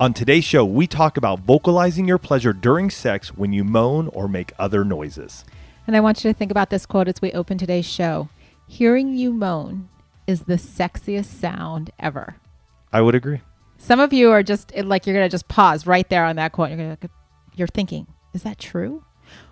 On today's show, we talk about vocalizing your pleasure during sex when you moan or make other noises. And I want you to think about this quote as we open today's show Hearing you moan is the sexiest sound ever. I would agree. Some of you are just like, you're going to just pause right there on that quote. You're, gonna, you're thinking, is that true?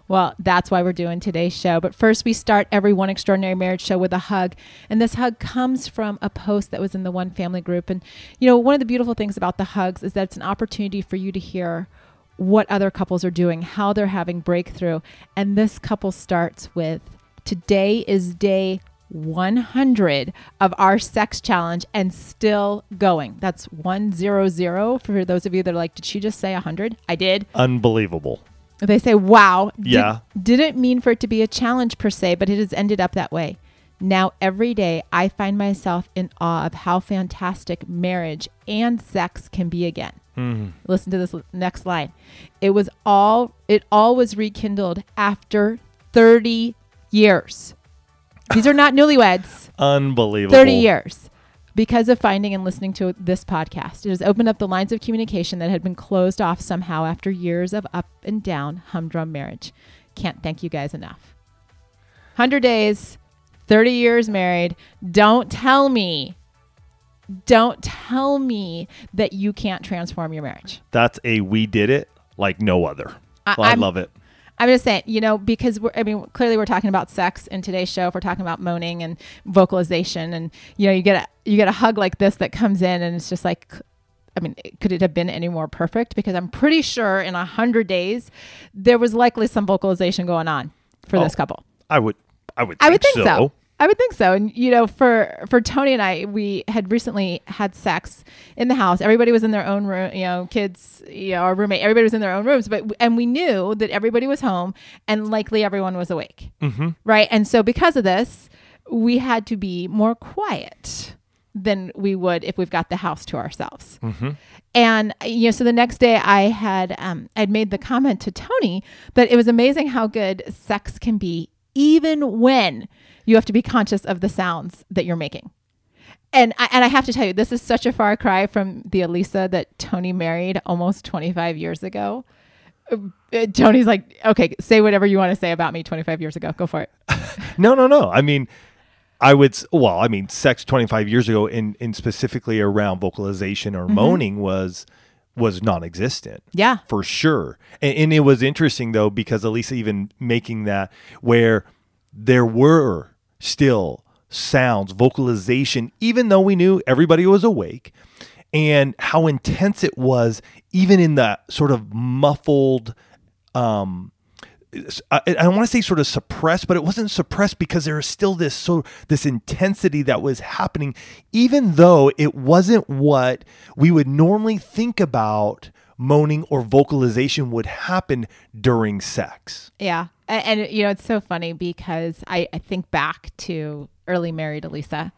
Well, that's why we're doing today's show. But first, we start every One Extraordinary Marriage show with a hug. And this hug comes from a post that was in the One Family group. And, you know, one of the beautiful things about the hugs is that it's an opportunity for you to hear what other couples are doing, how they're having breakthrough. And this couple starts with today is day 100 of our sex challenge and still going. That's 100 for those of you that are like, did she just say 100? I did. Unbelievable. They say, wow. Yeah. Did, didn't mean for it to be a challenge per se, but it has ended up that way. Now, every day, I find myself in awe of how fantastic marriage and sex can be again. Mhm. Listen to this next line. It was all, it all was rekindled after 30 years. These are not newlyweds. Unbelievable. 30 years because of finding and listening to this podcast. It has opened up the lines of communication that had been closed off somehow after years of up and down humdrum marriage. Can't thank you guys enough. 100 days, 30 years married. Don't tell me, don't tell me that you can't transform your marriage. That's a we did it like no other. I- I love it. I'm just saying, you know, because we're, I mean, clearly we're talking about sex in today's show. If we're talking about moaning and vocalization, and you know, you get a you get a hug like this that comes in, and it's just like, I mean, could it have been any more perfect? Because I'm pretty sure in a hundred days there was likely some vocalization going on for this Oh, couple. I would I would I would think so. so. I would think so. And you know, for for Tony and I, we had recently had sex in the house. Everybody was in their own room. You know, kids, you know, our roommate. Everybody was in their own rooms. But and we knew that everybody was home, and likely everyone was awake. Mm-hmm. Right. And so because of this, we had to be more quiet than we would if we've got the house to ourselves. Mm-hmm. And you know, so the next day I had um, I'd made the comment to Tony that it was amazing how good sex can be, even when you have to be conscious of the sounds that you're making. And I, and I have to tell you, this is such a far cry from the Alisa that Tony married almost 25 years ago. Uh, Tony's like, okay, say whatever you want to say about me 25 years ago. Go for it. No, no, no. I mean, I would. Well, I mean, sex 25 years ago, in in specifically around vocalization Mm-hmm. or moaning was was non-existent Yeah. for sure. And, and it was interesting though because Alisa even making that where there were still sounds, vocalization, even though we knew everybody was awake, and how intense it was, even in the sort of muffled. Um, I, I want to say sort of suppressed, but it wasn't suppressed because there was still this so this intensity that was happening, even though it wasn't what we would normally think about moaning or vocalization would happen during sex. Yeah. And, and you know, it's so funny because I, I think back to early married Alisa,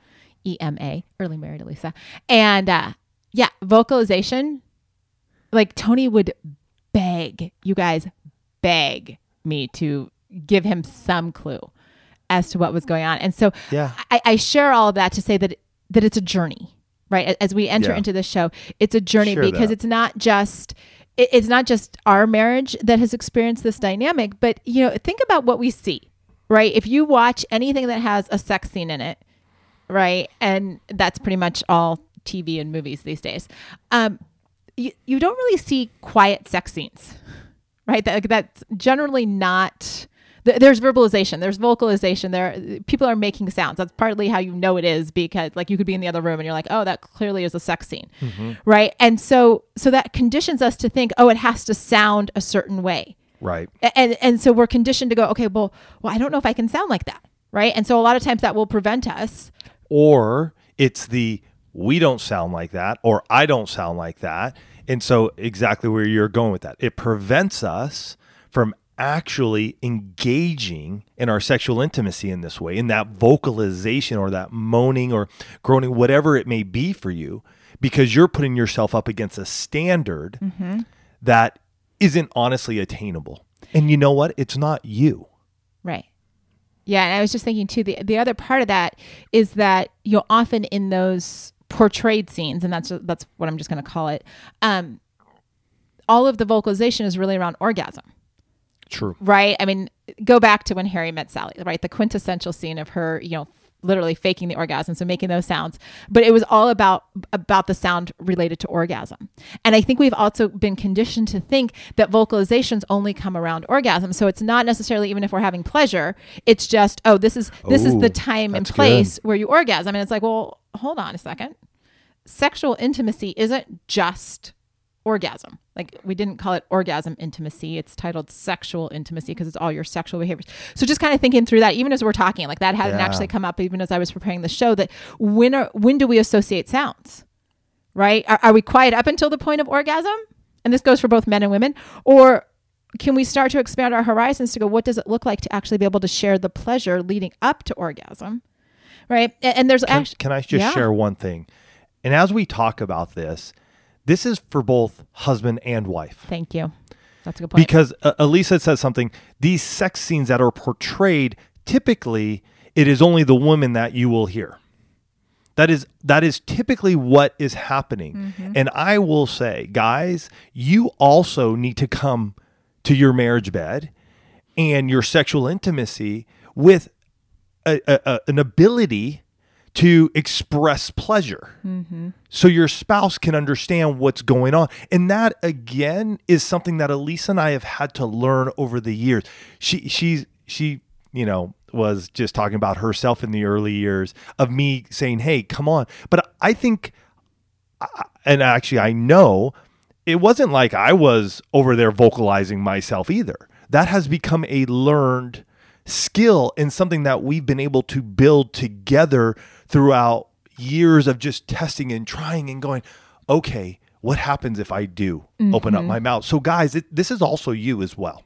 EMA, early married Alisa. And uh, yeah, vocalization, like Tony would beg, you guys beg me to give him some clue as to what was going on. And so Yeah. I, I share all of that to say that that it's a journey, right? As we enter Yeah. into this show, it's a journey Share because that. it's not just it's not just our marriage that has experienced this dynamic, but you know, think about what we see, right? If you watch anything that has a sex scene in it, right, and that's pretty much all TV and movies these days. Um, you, you don't really see quiet sex scenes, right? That, that's generally not. Th- There's verbalization, there's vocalization, there people are making sounds. That's partly how you know it is because like you could be in the other room and you're like, "Oh, that clearly is a sex scene." Mm-hmm. Right? And so so that conditions us to think, "Oh, it has to sound a certain way." Right. And and so we're conditioned to go, "Okay, well, well, I don't know if I can sound like that." Right? And so a lot of times that will prevent us Or it's the we don't sound like that or I don't sound like that And so, exactly where you're going with that, it prevents us from actually engaging in our sexual intimacy in this way, in that vocalization or that moaning or groaning, whatever it may be for you, because you're putting yourself up against a standard that isn't honestly attainable. And you know what? It's not you. Right. Yeah, and I was just thinking too. The the other part of that is that you'll often in those portrayed scenes, and that's that's what I'm just going to call it. Um, all of the vocalization is really around orgasm, True. right? I mean, go back to when Harry met Sally, right? The quintessential scene of her, you know, literally faking the orgasm, so making those sounds. But it was all about about the sound related to orgasm. And I think we've also been conditioned to think that vocalizations only come around orgasm. So it's not necessarily even if we're having pleasure, it's just, oh, this is this is the time and place where you orgasm. And it's like, well, hold on a second. Sexual intimacy isn't just orgasm. Like we didn't call it orgasm intimacy. It's titled sexual intimacy because it's all your sexual behaviors. So just kind of thinking through that, even as we're talking, like that hadn't Yeah. actually come up even as I was preparing the show. That when are when do we associate sounds? Right? Are, are we quiet up until the point of orgasm? And this goes for both men and women, or can we start to expand our horizons to go? What does it look like to actually be able to share the pleasure leading up to orgasm? Right? And, and there's Can, actually can I just Yeah. share one thing? And as we talk about this, this is for both husband and wife. thank you. That's a good point. Because uh, Alisa says something, these sex scenes that are portrayed, typically it is only the woman that you will hear. That is that is typically what is happening. And I will say, guys, you also need to come to your marriage bed and your sexual intimacy with a, a, a- an ability to express pleasure. Mm-hmm. So your spouse can understand what's going on. And that again is something that Alisa and i have had to learn over the years. She she's she you know was just talking about herself in the early years of me saying hey come on. But i think and actually I know it wasn't like I was over there vocalizing myself either. That has become a learned skill and something that we've been able to build together throughout years of just testing and trying and going, okay, what happens if I do open up my mouth? So, guys, it, this is also you as well.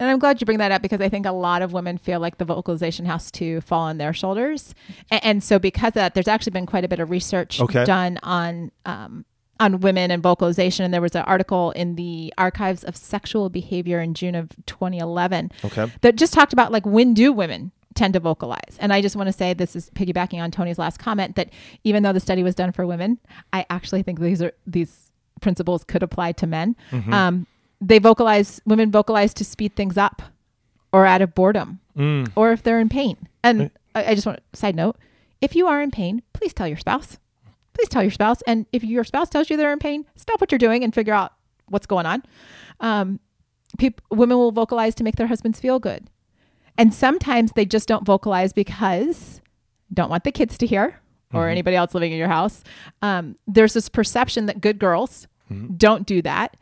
And I'm glad you bring that up because I think a lot of women feel like the vocalization has to fall on their shoulders, and, and so because of that, there's actually been quite a bit of research Okay. done on um, on women and vocalization. And there was an article in the Archives of Sexual Behavior in June of 2011 Okay. that just talked about like when do women tend to vocalize. And I just want to say this is piggybacking on Tony's last comment that even though the study was done for women, I actually think these are these principles could apply to men. Um, they vocalize women vocalize to speed things up or out of boredom or if they're in pain. And I, I just want side note, if you are in pain, please tell your spouse. Please tell your spouse. And if your spouse tells you they're in pain, stop what you're doing and figure out what's going on. Um, peop women will vocalize to make their husbands feel good. And sometimes they just don't vocalize because don't want the kids to hear or mm-hmm. anybody else living in your house. Um, there's this perception that good girls mm-hmm. don't do that.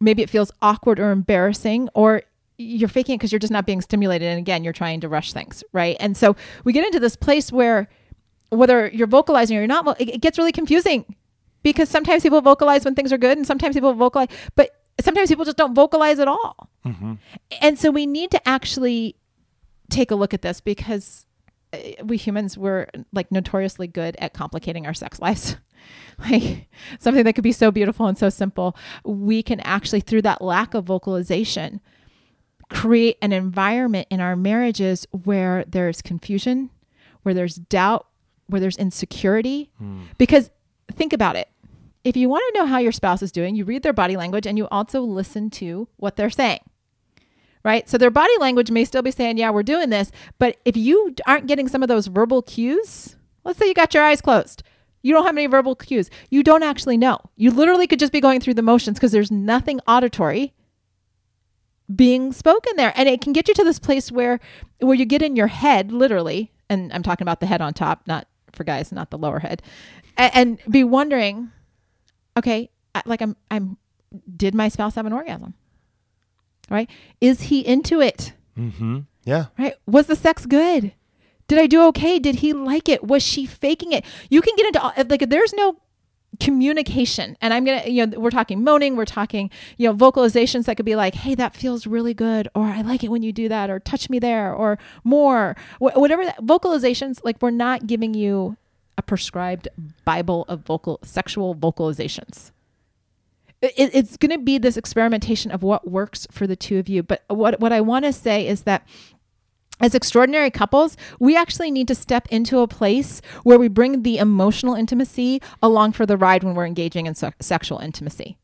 Maybe it feels awkward or embarrassing, or you're faking it because you're just not being stimulated. And again, you're trying to rush things, right? And so we get into this place where whether you're vocalizing or you're not, it, it gets really confusing because sometimes people vocalize when things are good and sometimes people vocalize, but sometimes people just don't vocalize at all. Mm-hmm. And so we need to actually take a look at this because uh, we humans were like notoriously good at complicating our sex lives. like something that could be so beautiful and so simple, we can actually through that lack of vocalization create an environment in our marriages where there's confusion, where there's doubt, where there's insecurity. Because think about it. If you want to know how your spouse is doing, you read their body language and you also listen to what they're saying right? So their body language may still be saying, yeah, we're doing this. But if you aren't getting some of those verbal cues, let's say you got your eyes closed, you don't have any verbal cues, you don't actually know. You literally could just be going through the motions because there's nothing auditory being spoken there. And it can get you to this place where where you get in your head, literally, and I'm talking about the head on top, not for guys, not the lower head, and, and be wondering, okay, like I'm I'm did my spouse have an orgasm? Right? Is he into it? Mm-hmm. Yeah. Right? Was the sex good? Did I do okay? Did he like it? Was she faking it? You can get into all, like there's no communication and i'm gonna you know we're talking moaning we're talking you know vocalizations that could be like hey that feels really good or i like it when you do that or touch me there or more Wh- whatever that, vocalizations like we're not giving you a prescribed bible of vocal sexual vocalizations it, it's going to be this experimentation of what works for the two of you but what what i want to say is that as extraordinary couples, we actually need to step into a place where we bring the emotional intimacy along for the ride when we're engaging in se- sexual intimacy.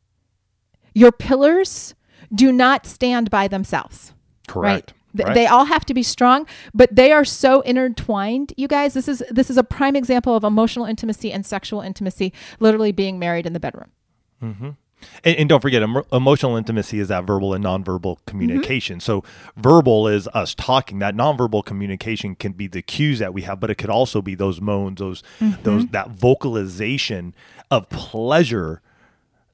Your pillars do not stand by themselves. Correct. Th- Right. They all have to be strong, but they are so intertwined. You guys, this is this is a prime example of emotional intimacy and sexual intimacy literally being married in the bedroom. Mm-hmm. And, and don't forget, emo- emotional intimacy is that verbal and nonverbal communication. Mm-hmm. So, verbal is us talking. That nonverbal communication can be the cues that we have, but it could also be those moans, those mm-hmm. those that vocalization of pleasure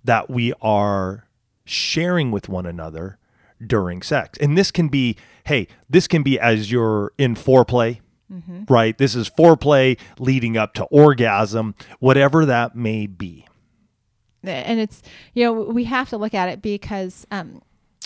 that we are sharing with one another during sex. And this can be, hey, this can be as you're in foreplay. Mm-hmm. Right? This is foreplay leading up to orgasm, whatever that may be. And it's you know we have to look at it because um,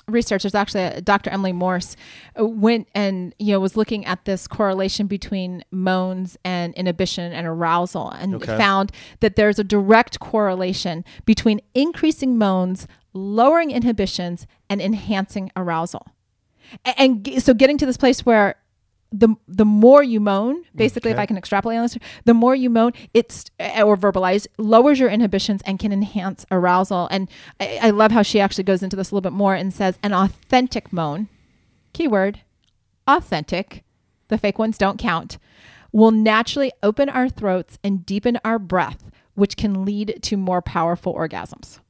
researchers actually uh, dr emily morse uh, went and you know was looking at this correlation between moans and inhibition and arousal and Okay. found that there's a direct correlation between increasing moans lowering inhibitions and enhancing arousal A- and, so getting to this place where the the more you moan, basically, if I can extrapolate on this, the more you moan, it's uh, or verbalize lowers your inhibitions and can enhance arousal. And I, I love how she actually goes into this a little bit more and says an authentic moan, keyword, authentic, the fake ones don't count, will naturally open our throats and deepen our breath, which can lead to more powerful orgasms.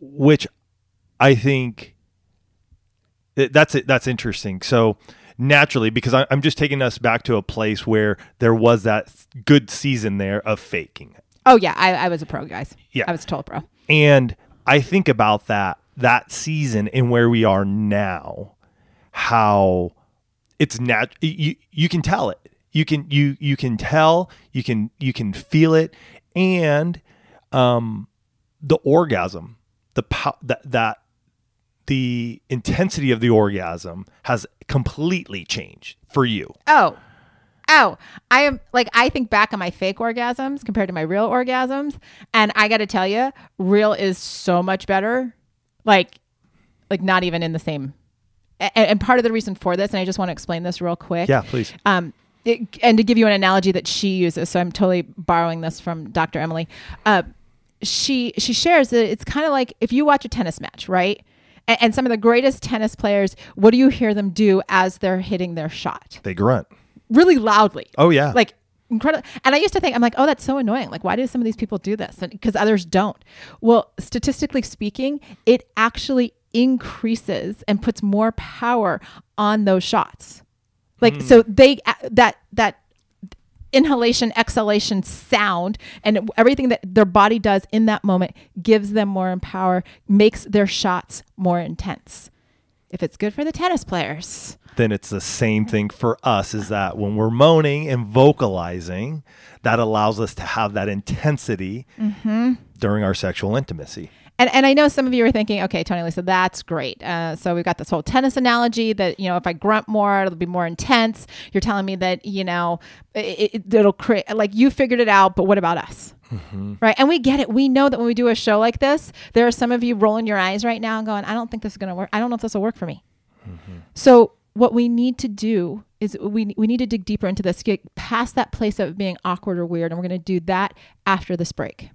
which I think that's it. That's interesting. So naturally, because I, I'm just taking us back to a place where there was that good season there of faking, Oh yeah, I, I was a pro, guys. Yeah. I was a total pro. and I think about that that season and where we are now, how it's nat. You you can tell it. You can you you can tell. You can you can feel it, and um, the orgasm, the pow- that that the intensity of the orgasm has completely changed for you. Oh, oh, I am like, I think back on my fake orgasms compared to my real orgasms. And I got to tell you, real is so much better. Like, like not even in the same. And, and part of the reason for this, and I just want to explain this real quick. Yeah, please. Um, it, and to give you an analogy that she uses, so I'm totally borrowing this from Dr. Emily. Uh, she she shares that it's kind of like if you watch a tennis match, right? And, and some of the greatest tennis players, what do you hear them do as they're hitting their shot? They grunt. Really loudly. Oh yeah. Like incredible. And I used to think, I'm like, oh, that's so annoying. Like, why do some of these people do this? Because others don't. Well, statistically speaking, it actually increases and puts more power on those shots. Like, hmm. so they that that inhalation exhalation sound and everything that their body does in that moment gives them more power makes their shots more intense. If it's good for the tennis players. Then it's the same thing for us is that when we're moaning and vocalizing, that allows us to have that intensity mm-hmm. during our sexual intimacy. And, and I know some of you are thinking, okay, Tony Lisa, that's great. Uh, so we've got this whole tennis analogy that, you know, if I grunt more, it'll be more intense. You're telling me that, you know, it, it, it'll create, like you figured it out, but what about us? Right. And we get it. We know that when we do a show like this, there are some of you rolling your eyes right now and going, I don't think this is going to work. I don't know if this will work for me. So what we need to do is we, we need to dig deeper into this, get past that place of being awkward or weird. And we're going to do that after this break.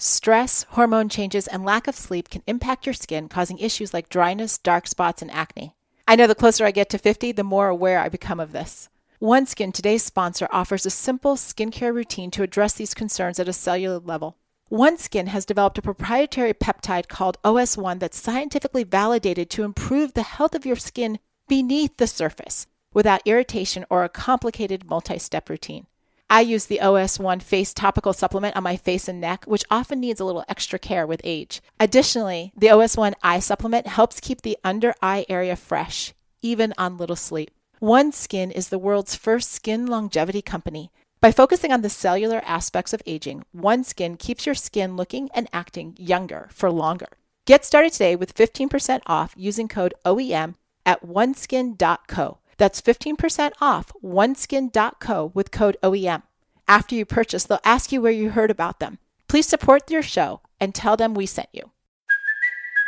Stress, hormone changes, and lack of sleep can impact your skin, causing issues like dryness, dark spots, and acne. I know the closer I get to 50, the more aware I become of this. OneSkin, today's sponsor, offers a simple skincare routine to address these concerns at a cellular level. OneSkin has developed a proprietary peptide called OS1 that's scientifically validated to improve the health of your skin beneath the surface without irritation or a complicated multi step routine. I use the OS1 face topical supplement on my face and neck, which often needs a little extra care with age. Additionally, the OS1 eye supplement helps keep the under eye area fresh, even on little sleep. OneSkin is the world's first skin longevity company By focusing on the cellular aspects of aging, OneSkin keeps your skin looking and acting younger for longer. Get started today with 15% off using code OEM at oneskin.co. That's 15% off oneskin.co with code OEM. After you purchase, they'll ask you where you heard about them. Please support your show and tell them we sent you.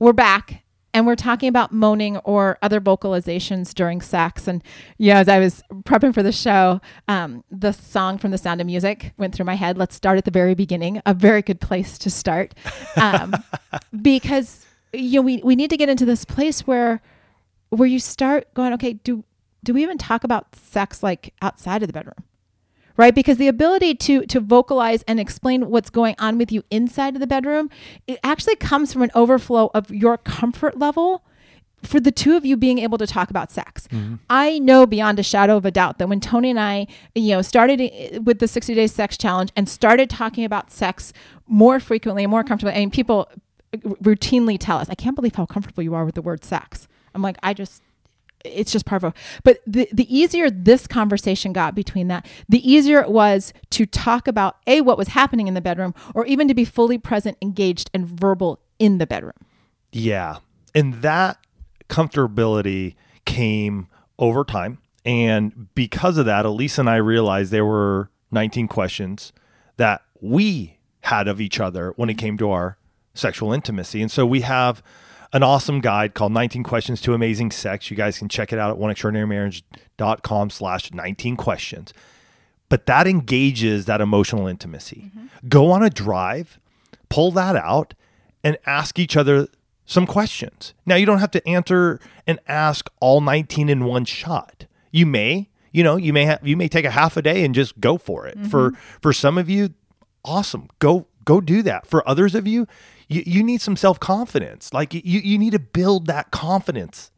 We're back and we're talking about moaning or other vocalizations during sex. And yeah, as I was prepping for the show, um, the song from The Sound of Music went through my head. Let's start at the very beginning. A very good place to start, um, because you know we we need to get into this place where where you start going, okay, do do we even talk about sex like outside of the bedroom? Right because the ability to to vocalize and explain what's going on with you inside of the bedroom it actually comes from an overflow of your comfort level for the two of you being able to talk about sex. Mm-hmm. I know beyond a shadow of a doubt that when Tony and I, you know, started with the 60 days sex challenge and started talking about sex more frequently and more comfortably, I mean, people routinely tell us, I can't believe how comfortable you are with the word sex. I'm like, I just, it's just part of it. But the, the easier this conversation got between that, the easier it was to talk about A, what was happening in the bedroom, or even to be fully present, engaged, and verbal in the bedroom. Yeah. And that comfortability came over time. And because of that, Alisa and I realized there were 19 questions that we had of each other when it mm-hmm. came to our sexual intimacy. And so we have an awesome guide called 19 Questions to Amazing Sex. You guys can check it out at oneextraordinarymarriage.com slash 19 questions. But that engages that emotional intimacy. Mm-hmm. Go on a drive, pull that out, and ask each other some questions. Now, you don't have to answer and ask all 19 in one shot. You may, you know, you may have you may take a half a day and just go for it. Mm-hmm. For for some of you, awesome. Go go do that. For others of you, you, you need some self confidence. Like you, you need to build that confidence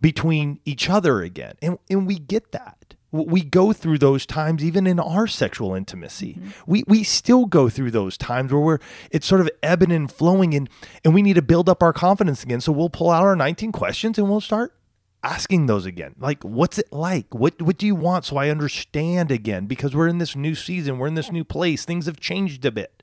between each other again. And, and we get that. We go through those times even in our sexual intimacy. Mm-hmm. We, we still go through those times where we're it's sort of ebbing and flowing and, and we need to build up our confidence again. So we'll pull out our 19 questions and we'll start asking those again. Like, what's it like? What what do you want? So I understand again because we're in this new season, we're in this new place. Things have changed a bit.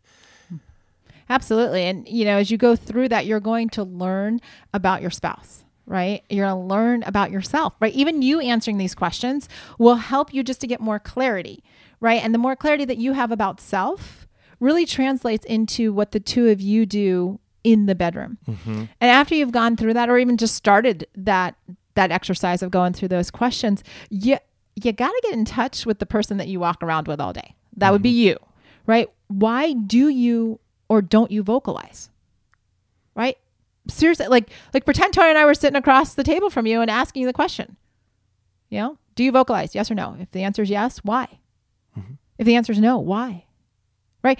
Absolutely. And, you know, as you go through that, you're going to learn about your spouse right? You're going to learn about yourself, right? Even you answering these questions will help you just to get more clarity, right? And the more clarity that you have about self really translates into what the two of you do in the bedroom. Mm-hmm. And after you've gone through that or even just started that that exercise of going through those questions, you you got to get in touch with the person that you walk around with all day. That mm-hmm. would be mm-hmm. you, right? Why do you or don't you vocalize? Right? Seriously, like like pretend Tony and I were sitting across the table from you and asking you the question. You know, do you vocalize? Yes or no? If the answer is yes, why? Mm-hmm. If the answer is no, why? Right?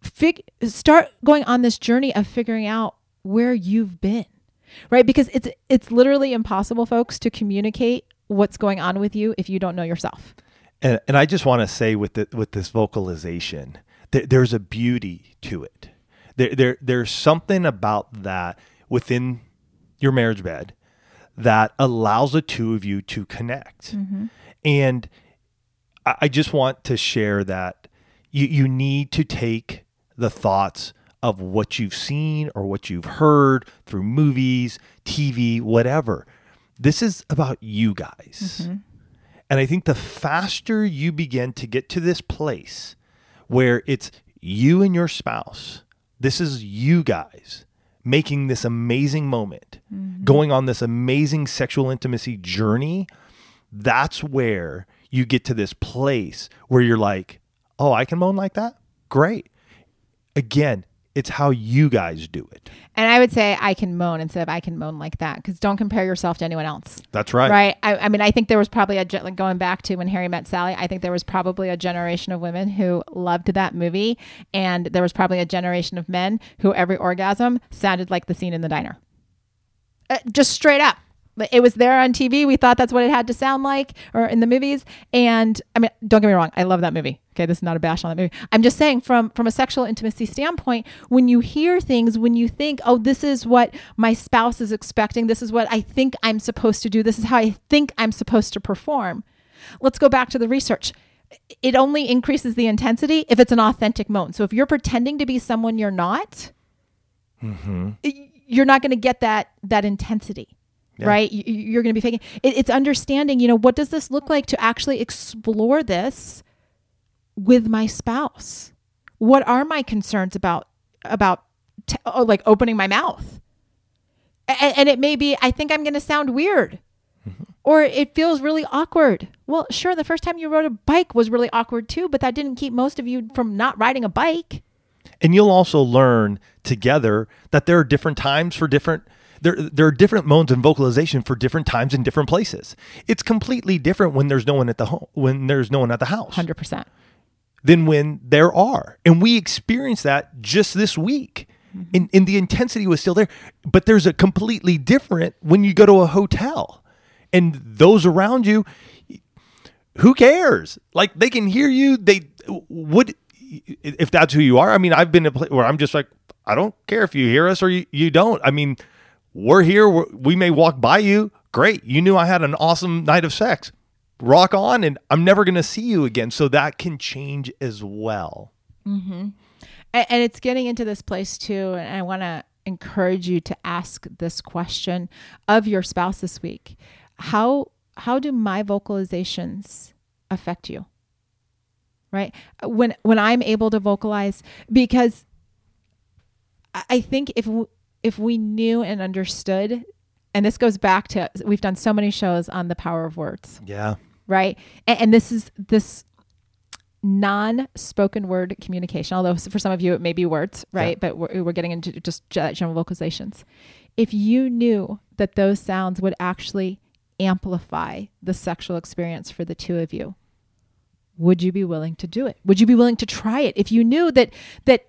Fig- start going on this journey of figuring out where you've been. Right? Because it's it's literally impossible, folks, to communicate what's going on with you if you don't know yourself. And, and I just want to say with the, with this vocalization, there, there's a beauty to it. There, there, there's something about that within your marriage bed that allows the two of you to connect. Mm-hmm. And I, I just want to share that you, you need to take the thoughts of what you've seen or what you've heard through movies, TV, whatever. This is about you guys. Mm-hmm. And I think the faster you begin to get to this place where it's you and your spouse. This is you guys making this amazing moment, mm-hmm. going on this amazing sexual intimacy journey. That's where you get to this place where you're like, oh, I can moan like that? Great. Again, It's how you guys do it. And I would say I can moan instead of I can moan like that because don't compare yourself to anyone else. That's right. Right. I, I mean, I think there was probably a like going back to when Harry met Sally. I think there was probably a generation of women who loved that movie, and there was probably a generation of men who every orgasm sounded like the scene in the diner. Uh, just straight up. It was there on TV. We thought that's what it had to sound like, or in the movies. And I mean, don't get me wrong, I love that movie. Okay, this is not a bash on that movie. I'm just saying, from from a sexual intimacy standpoint, when you hear things, when you think, "Oh, this is what my spouse is expecting. This is what I think I'm supposed to do. This is how I think I'm supposed to perform." Let's go back to the research. It only increases the intensity if it's an authentic moan. So if you're pretending to be someone you're not, mm-hmm. y- you're not going to get that that intensity right? Y- y- you're going to be faking. It's understanding you know what does this look like to actually explore this with my spouse? What are my concerns about about t- oh, like opening my mouth? And, and it may be i think i'm going to sound weird. Mm-hmm. Or it feels really awkward. Well sure the first time you rode a bike was really awkward too but that didn't keep most of you from not riding a bike. And you'll also learn together that there are different times for different there there are different modes and vocalization for different times in different places. It's completely different when there's no one at the home when there's no one at the house 100% than when there are. And we experienced that just this week. Mm-hmm. And, and the intensity was still there. But there's a completely different when you go to a hotel and those around you, who cares? Like they can hear you. They would, if that's who you are. I mean, I've been a place where I'm just like, I don't care if you hear us or you, you don't. I mean, we're here. We're, we may walk by you. Great. You knew I had an awesome night of sex. Rock on. And I'm never going to see you again. So that can change as well. Mm-hmm. and, and it's getting into this place too and i want to encourage you to ask this question of your spouse this week how how do my vocalizations affect you right when when i'm able to vocalize because i think if if we knew and understood and this goes back to we've done so many shows on the power of words Yeah. right? And, and this is this non-spoken word communication. Although for some of you it may be words, right? But we're, we're getting into just general vocalizations. If you knew that those sounds would actually amplify the sexual experience for the two of you, would you be willing to do it? Would you be willing to try it if you knew that that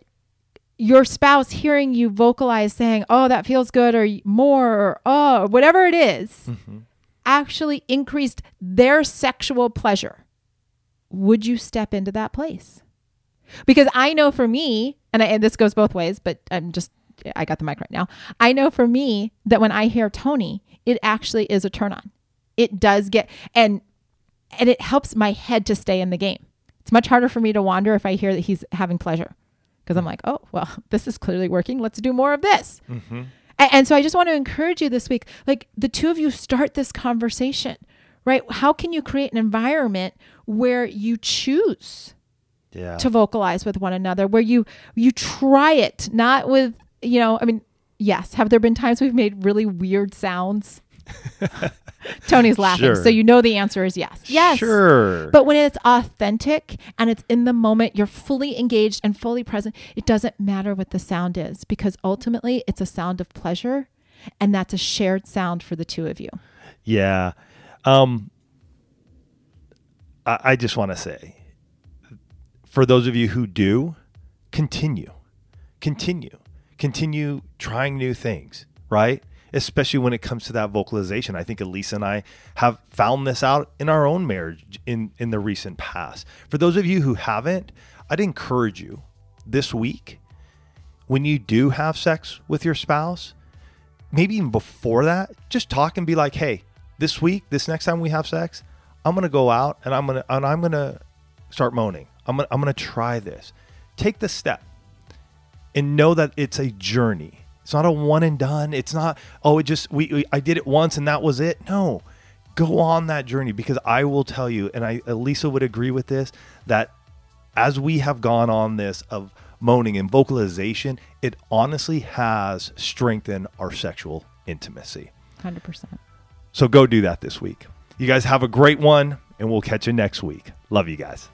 your spouse hearing you vocalize saying, "Oh, that feels good," or more, or "Oh," whatever it is, mm-hmm. actually increased their sexual pleasure, would you step into that place? Because I know for me, and, I, and this goes both ways, but I'm just, I got the mic right now. I know for me that when I hear Tony, it actually is a turn on. It does get, and, and it helps my head to stay in the game. It's much harder for me to wander if I hear that he's having pleasure because I'm like, oh, well, this is clearly working. Let's do more of this. Mm-hmm. A- And, so I just want to encourage you this week, like the two of you start this conversation, right? How can you create an environment where you choose Yeah. to vocalize with one another, where you you try it, not with, you know, I mean, yes, have there been times we've made really weird sounds? Tony's laughing. Sure. So you know the answer is yes. Yes. Sure. But when it's authentic and it's in the moment, you're fully engaged and fully present, it doesn't matter what the sound is because ultimately it's a sound of pleasure and that's a shared sound for the two of you. Yeah. Um, I, I just want to say, for those of you who do, continue, continue, continue trying new things, right? Especially when it comes to that vocalization. I think Alisa and I have found this out in our own marriage in, in the recent past. For those of you who haven't, I'd encourage you this week when you do have sex with your spouse, maybe even before that, just talk and be like, "Hey, this week, this next time we have sex, I'm gonna go out and I'm gonna and I'm gonna start moaning. I'm gonna I'm gonna try this. Take the step and know that it's a journey. It's not a one and done. It's not oh, it just we, we I did it once and that was it. No, go on that journey because I will tell you, and I Alisa would agree with this that as we have gone on this of moaning and vocalization, it honestly has strengthened our sexual intimacy. 100%. So go do that this week. You guys have a great one, and we'll catch you next week. Love you guys.